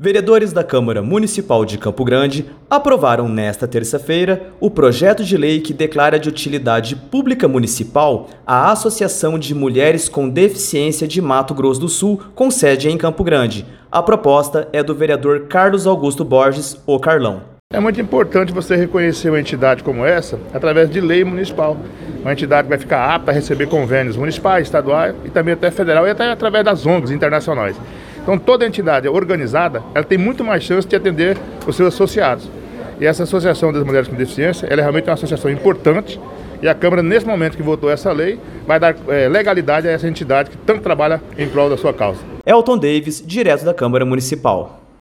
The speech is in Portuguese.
Vereadores da Câmara Municipal de Campo Grande aprovaram nesta terça-feira o projeto de lei que declara de utilidade pública municipal a Associação de Mulheres com Deficiência de Mato Grosso do Sul, com sede em Campo Grande. A proposta é do vereador Carlos Augusto Borges, o Carlão. É muito importante você reconhecer uma entidade como essa através de lei municipal. Uma entidade que vai ficar apta a receber convênios municipais, estaduais e também até federal e até através das ONGs internacionais. Então toda entidade organizada, ela tem muito mais chance de atender os seus associados. E essa Associação das Mulheres com Deficiência, ela é realmente uma associação importante e a Câmara, nesse momento que votou essa lei, vai dar é, legalidade a essa entidade que tanto trabalha em prol da sua causa. Elton Davis, direto da Câmara Municipal.